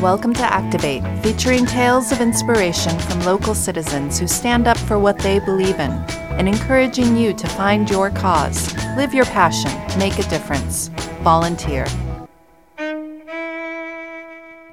Welcome to Activate, featuring tales of inspiration from local citizens who stand up for what they believe in and encouraging you to find your cause, live your passion, make a difference. Volunteer.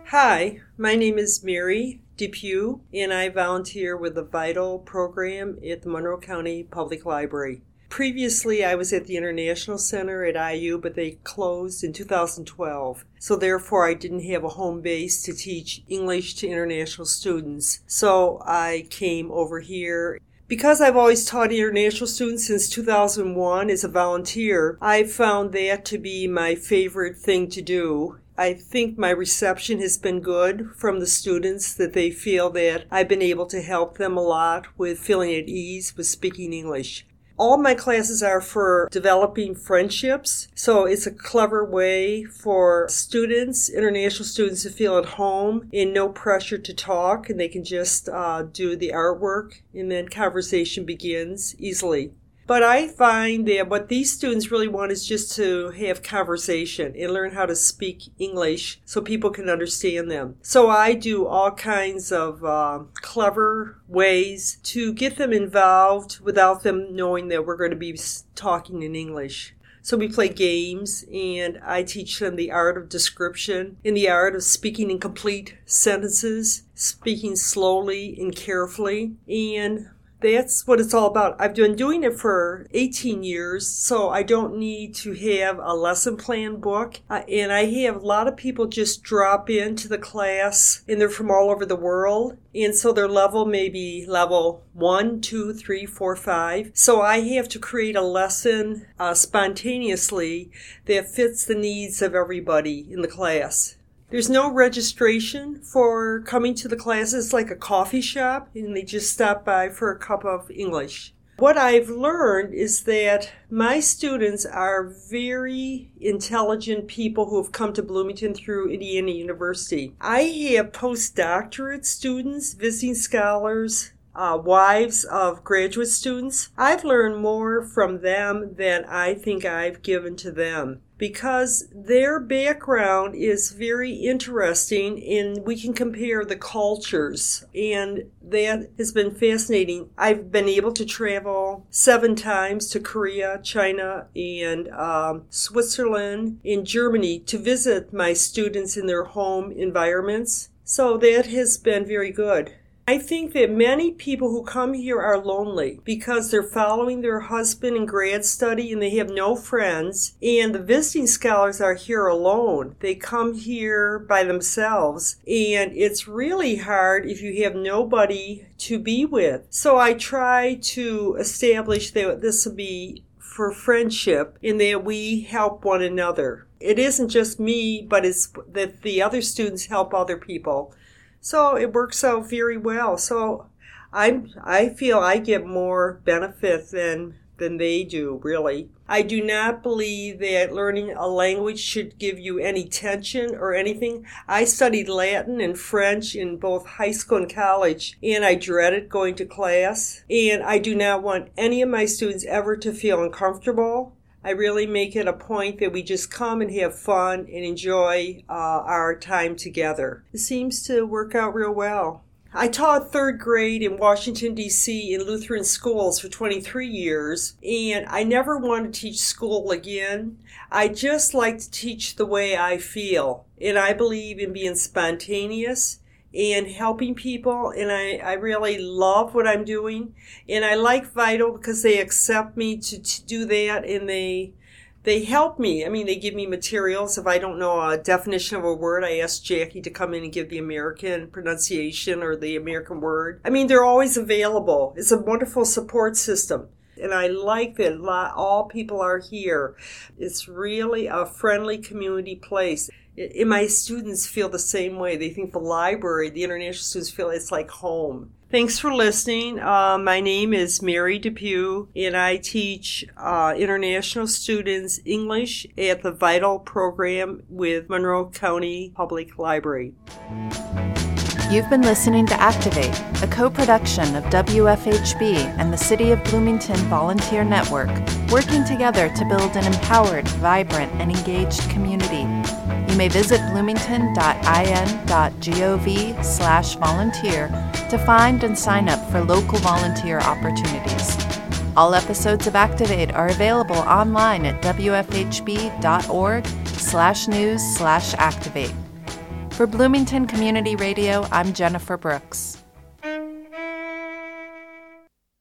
Hi, my name is Mary DePew, and I volunteer with the Vital program at the Monroe County Public Library. Previously, I was at the International Center at IU, but they closed in 2012. So, therefore, I didn't have a home base to teach English to international students. So, I came over here. Because I've always taught international students since 2001 as a volunteer, I've found that to be my favorite thing to do. I think my reception has been good from the students that they feel that I've been able to help them a lot with feeling at ease with speaking English. All my classes are for developing friendships. So it's a clever way for students, international students, to feel at home and no pressure to talk, and they can just uh, do the artwork, and then conversation begins easily. But I find that what these students really want is just to have conversation and learn how to speak English so people can understand them. So I do all kinds of uh, clever ways to get them involved without them knowing that we're going to be talking in English. So we play games and I teach them the art of description and the art of speaking in complete sentences, speaking slowly and carefully. And that's what it's all about. I've been doing it for 18 years, so I don't need to have a lesson plan book. Uh, and I have a lot of people just drop into the class, and they're from all over the world. And so their level may be level one, two, three, four, five. So I have to create a lesson uh, spontaneously that fits the needs of everybody in the class. There's no registration for coming to the classes like a coffee shop, and they just stop by for a cup of English. What I've learned is that my students are very intelligent people who have come to Bloomington through Indiana University. I have postdoctorate students, visiting scholars, uh, wives of graduate students. I've learned more from them than I think I've given to them because their background is very interesting and we can compare the cultures and that has been fascinating. I've been able to travel seven times to korea china and um, switzerland and germany to visit my students in their home environments. So that has been very good I think that many people who come here are lonely because they're following their husband in grad study and they have no friends. And the visiting scholars are here alone. They come here by themselves. And it's really hard if you have nobody to be with. So I try to establish that this will be for friendship in that we help one another. It isn't just me, but it's that the other students help other people. So it works out very well. So I I feel I get more benefit than than they do, really. I do not believe that learning a language should give you any tension or anything. I studied Latin and French in both high school and college, and I dreaded going to class. And I do not want any of my students ever to feel uncomfortable I really make it a point that we just come and have fun and enjoy uh, our time together. It seems to work out real well. I taught third grade in Washington, D.C. in Lutheran schools for 23 years, and I never want to teach school again. I just like to teach the way I feel, and I believe in being spontaneous and helping people and I, I really love what I'm doing and I like Vital because they accept me to, to do that and they they help me. I mean, they give me materials. If I don't know a definition of a word, I ask Jackie to come in and give the American pronunciation or the American word. I mean, they're always available. It's a wonderful support system. And I like that all people are here. It's really a friendly community place and my students feel the same way. They think the library, the international students feel it's like home. Thanks for listening. Uh, my name is Mary DePew, and I teach uh, international students English at the Vital program with Monroe County Public Library. You've been listening to Activate, a co production of WFHB and the City of Bloomington Volunteer Network, working together to build an empowered, vibrant, and engaged community. You may visit bloomington.in.gov slash volunteer to find and sign up for local volunteer opportunities. All episodes of Activate are available online at wfhb.org slash news slash activate. For Bloomington Community Radio, I'm Jennifer Brooks.